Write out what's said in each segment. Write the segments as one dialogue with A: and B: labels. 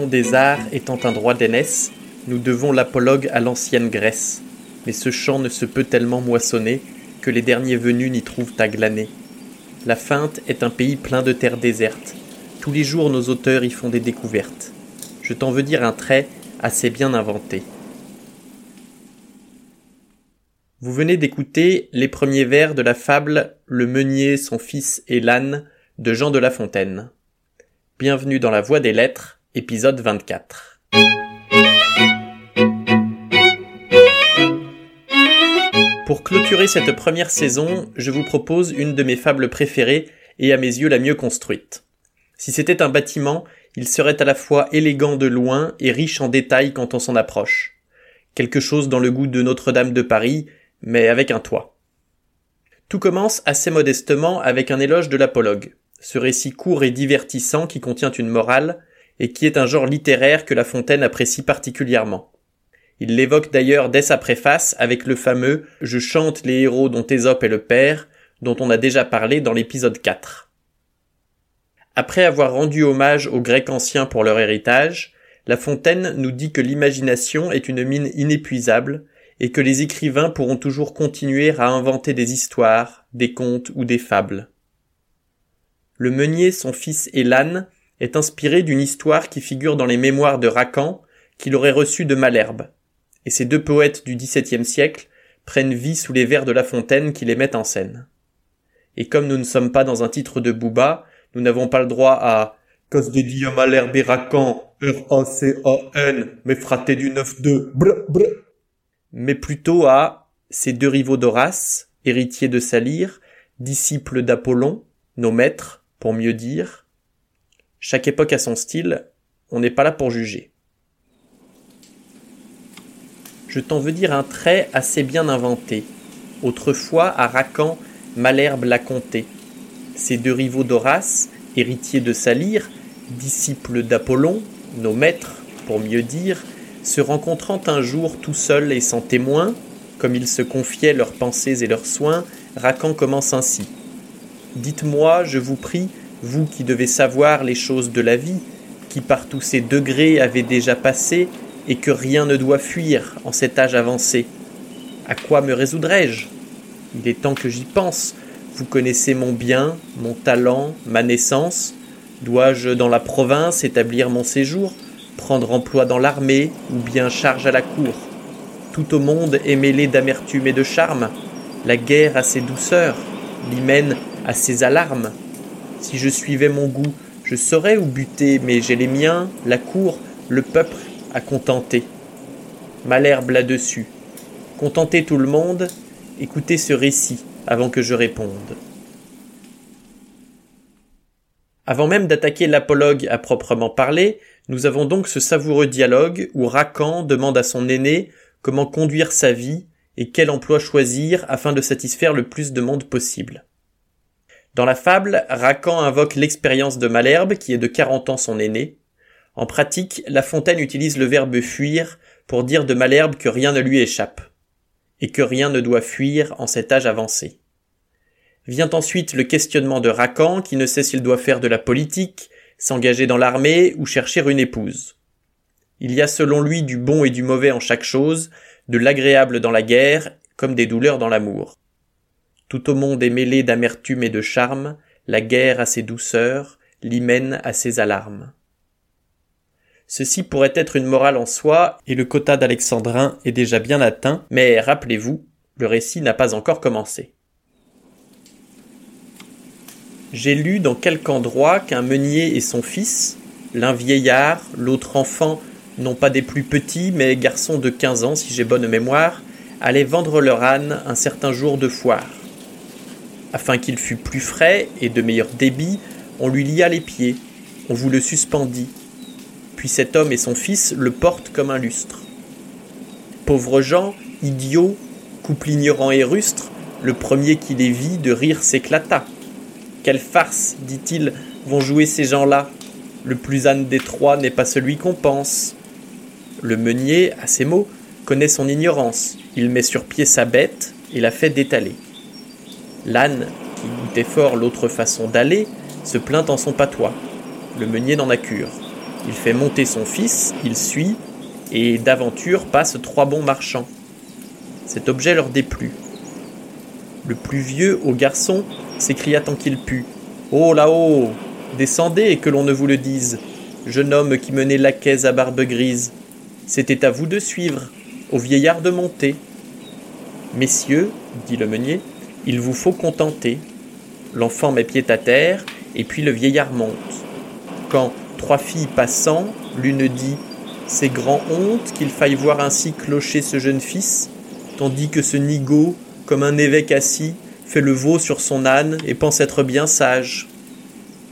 A: des arts étant un droit d'aînesse, nous devons l'apologue à l'ancienne Grèce. Mais ce champ ne se peut tellement moissonner que les derniers venus n'y trouvent à glaner. La Feinte est un pays plein de terres désertes. Tous les jours nos auteurs y font des découvertes. Je t'en veux dire un trait assez bien inventé. Vous venez d'écouter les premiers vers de la fable Le meunier, son fils et l'âne de Jean de La Fontaine. Bienvenue dans la Voie des Lettres, épisode 24. Pour clôturer cette première saison, je vous propose une de mes fables préférées et à mes yeux la mieux construite. Si c'était un bâtiment, il serait à la fois élégant de loin et riche en détails quand on s'en approche. Quelque chose dans le goût de Notre-Dame de Paris, mais avec un toit. Tout commence assez modestement avec un éloge de l'apologue ce récit court et divertissant qui contient une morale, et qui est un genre littéraire que La Fontaine apprécie particulièrement. Il l'évoque d'ailleurs dès sa préface avec le fameux Je chante les héros dont Ésope est le père, dont on a déjà parlé dans l'épisode 4. Après avoir rendu hommage aux Grecs anciens pour leur héritage, La Fontaine nous dit que l'imagination est une mine inépuisable et que les écrivains pourront toujours continuer à inventer des histoires, des contes ou des fables. Le meunier, son fils l'âne est inspiré d'une histoire qui figure dans les mémoires de Racan qu'il aurait reçue de Malherbe. Et ces deux poètes du XVIIe siècle prennent vie sous les vers de La Fontaine qui les mettent en scène. Et comme nous ne sommes pas dans un titre de Booba, nous n'avons pas le droit à Cause à Malherbe et Racan, R-A-C-A-N, mais fraté du 9-2, brr, brr. Mais plutôt à ces deux rivaux d'Horace, héritiers de Salyre, disciples d'Apollon, nos maîtres, pour mieux dire. Chaque époque a son style, on n'est pas là pour juger. Je t'en veux dire un trait assez bien inventé. Autrefois, à Racan, Malherbe l'a compté. Ces deux rivaux d'Horace, héritiers de Salyre, disciples d'Apollon, nos maîtres, pour mieux dire, se rencontrant un jour tout seuls et sans témoin, comme ils se confiaient leurs pensées et leurs soins, Racan commence ainsi. Dites-moi, je vous prie, vous qui devez savoir les choses de la vie, qui par tous ces degrés avez déjà passé, et que rien ne doit fuir en cet âge avancé. À quoi me résoudrais-je Il est temps que j'y pense. Vous connaissez mon bien, mon talent, ma naissance. Dois-je dans la province établir mon séjour, prendre emploi dans l'armée, ou bien charge à la cour? Tout au monde est mêlé d'amertume et de charme. La guerre a ses douceurs, l'hymen à ses alarmes. Si je suivais mon goût, je saurais où buter, mais j'ai les miens, la cour, le peuple à contenter. Malherbe là-dessus. Contenter tout le monde, écoutez ce récit avant que je réponde. Avant même d'attaquer l'apologue à proprement parler, nous avons donc ce savoureux dialogue où Racan demande à son aîné comment conduire sa vie et quel emploi choisir afin de satisfaire le plus de monde possible. Dans la fable, Racan invoque l'expérience de Malherbe, qui est de 40 ans son aîné. En pratique, La Fontaine utilise le verbe fuir pour dire de Malherbe que rien ne lui échappe, et que rien ne doit fuir en cet âge avancé. Vient ensuite le questionnement de Racan, qui ne sait s'il doit faire de la politique, s'engager dans l'armée ou chercher une épouse. Il y a selon lui du bon et du mauvais en chaque chose, de l'agréable dans la guerre comme des douleurs dans l'amour. Tout au monde est mêlé d'amertume et de charme, la guerre a ses douceurs, l'hymen a ses alarmes. Ceci pourrait être une morale en soi, et le quota d'Alexandrin est déjà bien atteint, mais rappelez-vous, le récit n'a pas encore commencé. J'ai lu dans quelque endroit qu'un meunier et son fils, l'un vieillard, l'autre enfant, non pas des plus petits, mais garçons de quinze ans si j'ai bonne mémoire, allaient vendre leur âne un certain jour de foire. Afin qu'il fût plus frais et de meilleur débit, on lui lia les pieds, on vous le suspendit. Puis cet homme et son fils le portent comme un lustre. Pauvres gens, idiots, couple ignorant et rustre, le premier qui les vit de rire s'éclata. Quelle farce, dit-il, vont jouer ces gens-là. Le plus âne des trois n'est pas celui qu'on pense. Le meunier, à ces mots, connaît son ignorance. Il met sur pied sa bête et la fait détaler. L'âne, qui goûtait fort l'autre façon d'aller, se plaint en son patois. Le meunier n'en a cure. Il fait monter son fils, il suit, et d'aventure passent trois bons marchands. Cet objet leur déplut. Le plus vieux, au garçon, s'écria tant qu'il put. Oh là-haut Descendez et que l'on ne vous le dise, jeune homme qui menait laquais à barbe grise. C'était à vous de suivre, au vieillard de monter. Messieurs, dit le meunier, il vous faut contenter. L'enfant met pied à terre, et puis le vieillard monte. Quand, trois filles passant, l'une dit C'est grand honte qu'il faille voir ainsi clocher ce jeune fils, tandis que ce nigaud, comme un évêque assis, fait le veau sur son âne et pense être bien sage.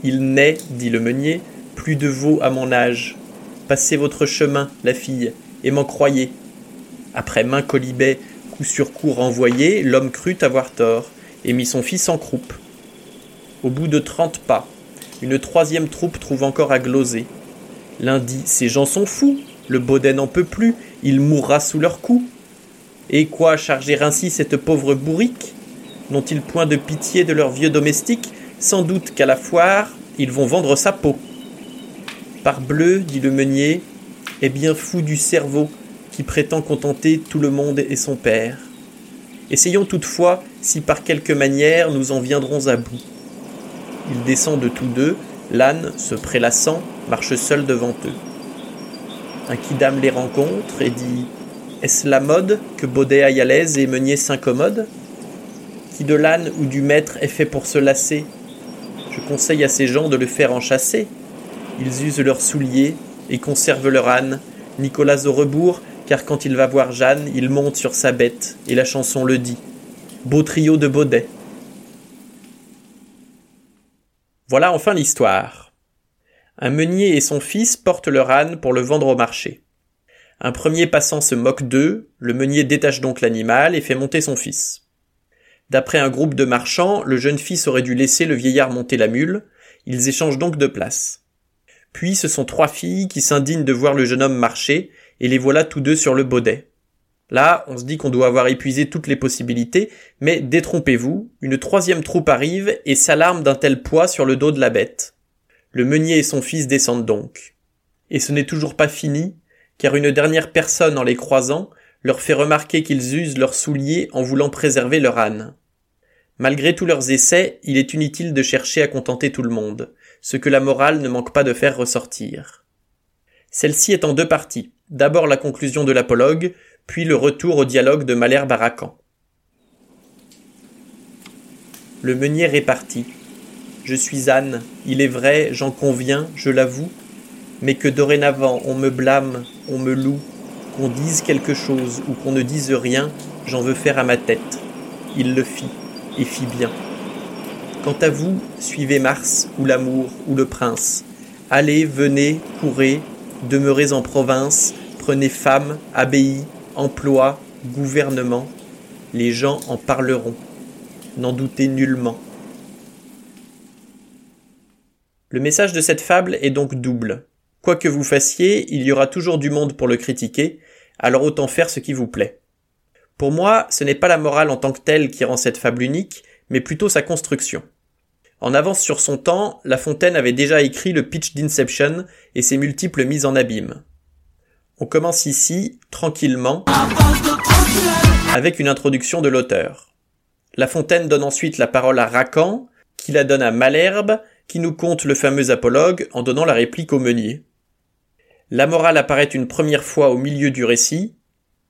A: Il n'est, dit le meunier, plus de veau à mon âge. Passez votre chemin, la fille, et m'en croyez. Après main colibet, coup sur coup renvoyé, l'homme crut avoir tort, et mit son fils en croupe. Au bout de trente pas, une troisième troupe trouve encore à gloser. L'un dit Ces gens sont fous, le baudet n'en peut plus, il mourra sous leurs coups. Et quoi charger ainsi cette pauvre bourrique? N'ont-ils point de pitié de leurs vieux domestiques? Sans doute qu'à la foire, ils vont vendre sa peau. Parbleu, dit le meunier, est bien fou du cerveau prétend contenter tout le monde et son père. Essayons toutefois si par quelque manière nous en viendrons à bout. Ils descendent tous deux, l'âne, se prélassant, marche seul devant eux. Un quidam les rencontre et dit Est-ce la mode que Baudet aille à l'aise et Meunier s'incommode? Qui de l'âne ou du maître est fait pour se lasser? Je conseille à ces gens de le faire enchasser. Ils usent leurs souliers et conservent leur âne. Nicolas au rebours, car quand il va voir Jeanne, il monte sur sa bête, et la chanson le dit. Beau trio de Baudet. Voilà enfin l'histoire. Un meunier et son fils portent leur âne pour le vendre au marché. Un premier passant se moque d'eux, le meunier détache donc l'animal et fait monter son fils. D'après un groupe de marchands, le jeune fils aurait dû laisser le vieillard monter la mule, ils échangent donc de place. Puis ce sont trois filles qui s'indignent de voir le jeune homme marcher, et les voilà tous deux sur le baudet. Là, on se dit qu'on doit avoir épuisé toutes les possibilités, mais détrompez-vous, une troisième troupe arrive et s'alarme d'un tel poids sur le dos de la bête. Le meunier et son fils descendent donc. Et ce n'est toujours pas fini, car une dernière personne en les croisant leur fait remarquer qu'ils usent leurs souliers en voulant préserver leur âne. Malgré tous leurs essais, il est inutile de chercher à contenter tout le monde, ce que la morale ne manque pas de faire ressortir. Celle-ci est en deux parties. D'abord la conclusion de l'apologue, puis le retour au dialogue de Malherbe à Le meunier répartit. Je suis âne, il est vrai, j'en conviens, je l'avoue, mais que dorénavant on me blâme, on me loue, qu'on dise quelque chose ou qu'on ne dise rien, j'en veux faire à ma tête. Il le fit et fit bien. Quant à vous, suivez Mars ou l'amour ou le prince. Allez, venez, courez, demeurez en province, prenez femme, abbaye, emploi, gouvernement. Les gens en parleront. N'en doutez nullement. Le message de cette fable est donc double. Quoi que vous fassiez, il y aura toujours du monde pour le critiquer, alors autant faire ce qui vous plaît. Pour moi, ce n'est pas la morale en tant que telle qui rend cette fable unique, mais plutôt sa construction. En avance sur son temps, La Fontaine avait déjà écrit le pitch d'Inception et ses multiples mises en abîme. On commence ici, tranquillement, avec une introduction de l'auteur. La Fontaine donne ensuite la parole à Racan, qui la donne à Malherbe, qui nous conte le fameux apologue en donnant la réplique au meunier. La morale apparaît une première fois au milieu du récit,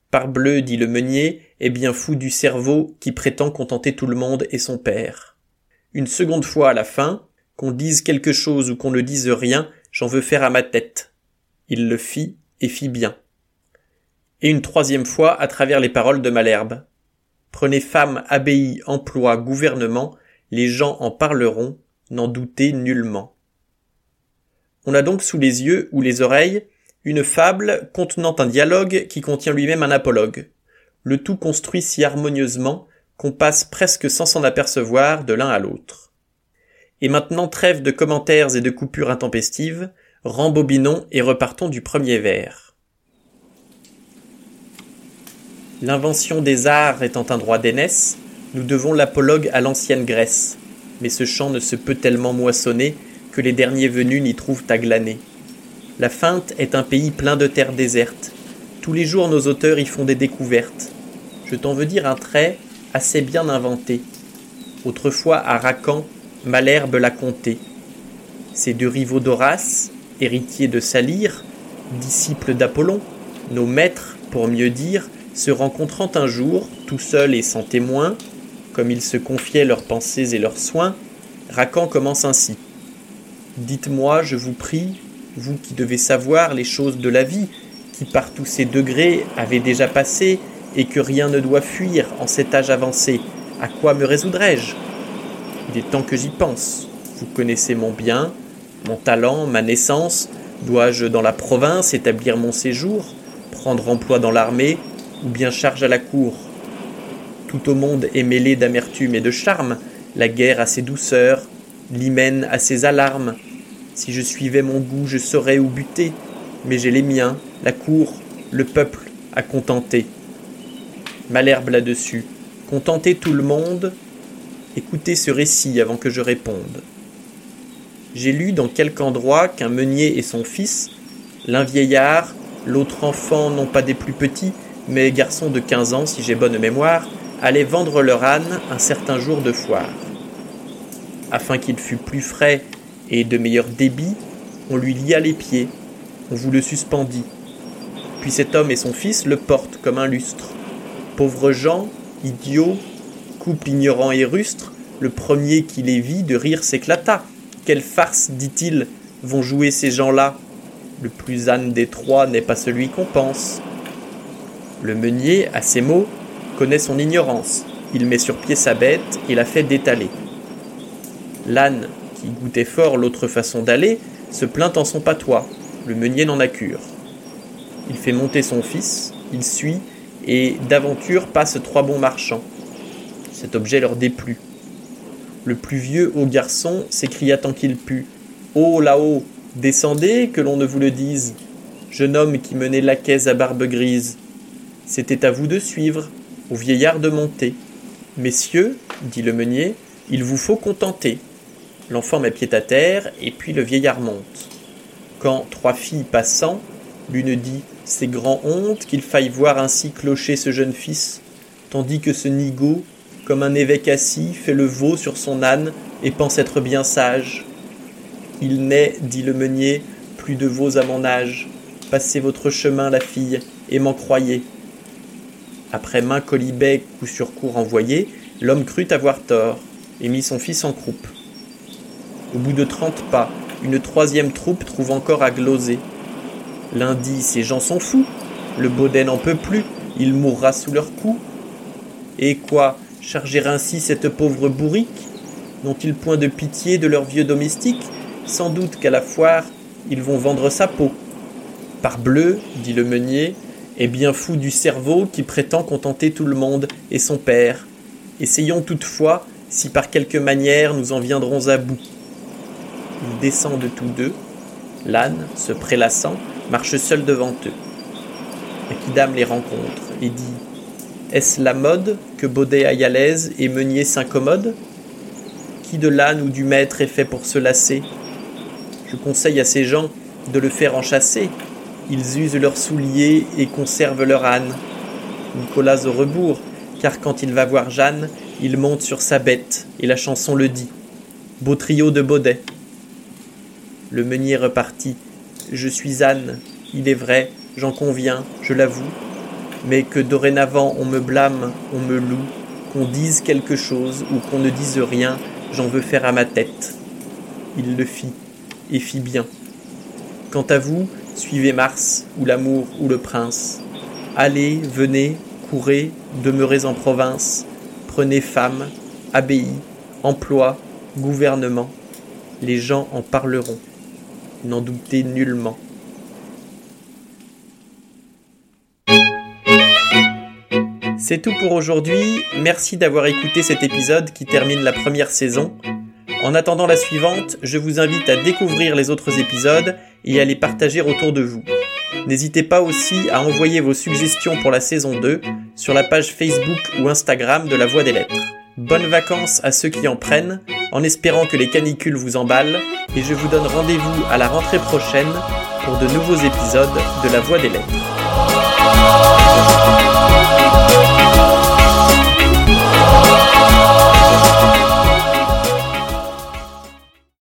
A: Parbleu, dit le meunier, est bien fou du cerveau qui prétend contenter tout le monde et son père. Une seconde fois à la fin, qu'on dise quelque chose ou qu'on ne dise rien, j'en veux faire à ma tête. Il le fit et bien. Et une troisième fois à travers les paroles de Malherbe. Prenez femme, abbaye, emploi, gouvernement, les gens en parleront, n'en doutez nullement. On a donc sous les yeux ou les oreilles une fable contenant un dialogue qui contient lui-même un apologue. Le tout construit si harmonieusement qu'on passe presque sans s'en apercevoir de l'un à l'autre. Et maintenant trêve de commentaires et de coupures intempestives, rembobinons et repartons du premier vers. L'invention des arts étant un droit d'aînesse, nous devons l'apologue à l'ancienne Grèce, mais ce champ ne se peut tellement moissonner que les derniers venus n'y trouvent à glaner. La feinte est un pays plein de terres désertes. Tous les jours nos auteurs y font des découvertes. Je t'en veux dire un trait assez bien inventé. Autrefois à Racan, Malherbe l'a compté. Ces deux rivaux d'Horace, héritiers de Salyre, disciples d'Apollon, nos maîtres, pour mieux dire, se rencontrant un jour, tout seuls et sans témoin, comme ils se confiaient leurs pensées et leurs soins, Racan commence ainsi. Dites-moi, je vous prie, vous qui devez savoir les choses de la vie, qui par tous ces degrés avez déjà passé, et que rien ne doit fuir en cet âge avancé, à quoi me résoudrais-je Il est temps que j'y pense. Vous connaissez mon bien, mon talent, ma naissance. Dois-je dans la province établir mon séjour, prendre emploi dans l'armée, ou bien charge à la cour? Tout au monde est mêlé d'amertume et de charme, la guerre a ses douceurs, l'hymen a ses alarmes. Si je suivais mon goût, je saurais où buter, mais j'ai les miens, la cour, le peuple à contenter. Malherbe là-dessus, contenter tout le monde, écoutez ce récit avant que je réponde. J'ai lu dans quelque endroit qu'un meunier et son fils, l'un vieillard, l'autre enfant non pas des plus petits, mais garçon de quinze ans si j'ai bonne mémoire, allaient vendre leur âne un certain jour de foire. Afin qu'il fût plus frais et de meilleur débit, on lui lia les pieds, on vous le suspendit. Puis cet homme et son fils le portent comme un lustre. Pauvres gens, idiots, couple ignorant et rustre, le premier qui les vit de rire s'éclata. Quelle farce, dit-il, vont jouer ces gens-là? Le plus âne des trois n'est pas celui qu'on pense. Le meunier, à ces mots, connaît son ignorance. Il met sur pied sa bête et la fait détaler. L'âne, qui goûtait fort l'autre façon d'aller, se plaint en son patois. Le meunier n'en a cure. Il fait monter son fils, il suit, et d'aventure passe trois bons marchands. Cet objet leur déplut. Le plus vieux au garçon s'écria tant qu'il put. Oh là-haut, descendez, que l'on ne vous le dise. Jeune homme qui menait la caisse à barbe grise. C'était à vous de suivre, au vieillard de monter. Messieurs, dit le meunier, il vous faut contenter. L'enfant met pied à terre, et puis le vieillard monte. Quand, trois filles passant, l'une dit C'est grand honte qu'il faille voir ainsi clocher ce jeune fils, tandis que ce nigaud, comme un évêque assis, fait le veau sur son âne et pense être bien sage. Il n'est, dit le meunier, plus de veaux à mon âge. Passez votre chemin, la fille, et m'en croyez. Après main colibet coup sur coup renvoyé, l'homme crut avoir tort, et mit son fils en croupe. Au bout de trente pas, une troisième troupe trouve encore à gloser. L'un dit Ces gens sont fous, le baudet n'en peut plus, il mourra sous leurs coups. Et quoi? Charger ainsi cette pauvre bourrique N'ont-ils point de pitié de leurs vieux domestiques Sans doute qu'à la foire, ils vont vendre sa peau. Parbleu, dit le meunier, est bien fou du cerveau qui prétend contenter tout le monde et son père. Essayons toutefois si par quelque manière nous en viendrons à bout. Ils descendent tous deux. L'âne, se prélassant, marche seul devant eux. Aquidam les rencontre et dit Est-ce la mode que Baudet aille à l'aise et Meunier s'incommode? Qui de l'âne ou du maître est fait pour se lasser? Je conseille à ces gens de le faire enchasser. Ils usent leurs souliers et conservent leur âne. Nicolas au rebours, car quand il va voir Jeanne, il monte sur sa bête, et la chanson le dit. Beau trio de Baudet. Le meunier repartit. Je suis âne, il est vrai, j'en conviens, je l'avoue, mais que dorénavant on me blâme, on me loue, qu'on dise quelque chose ou qu'on ne dise rien, j'en veux faire à ma tête. Il le fit, et fit bien. Quant à vous, suivez Mars, ou l'amour, ou le prince. Allez, venez, courez, demeurez en province, prenez femme, abbaye, emploi, gouvernement. Les gens en parleront, n'en doutez nullement. C'est tout pour aujourd'hui, merci d'avoir écouté cet épisode qui termine la première saison. En attendant la suivante, je vous invite à découvrir les autres épisodes et à les partager autour de vous. N'hésitez pas aussi à envoyer vos suggestions pour la saison 2 sur la page Facebook ou Instagram de la Voix des Lettres. Bonnes vacances à ceux qui en prennent, en espérant que les canicules vous emballent, et je vous donne rendez-vous à la rentrée prochaine pour de nouveaux épisodes de La Voix des Lettres.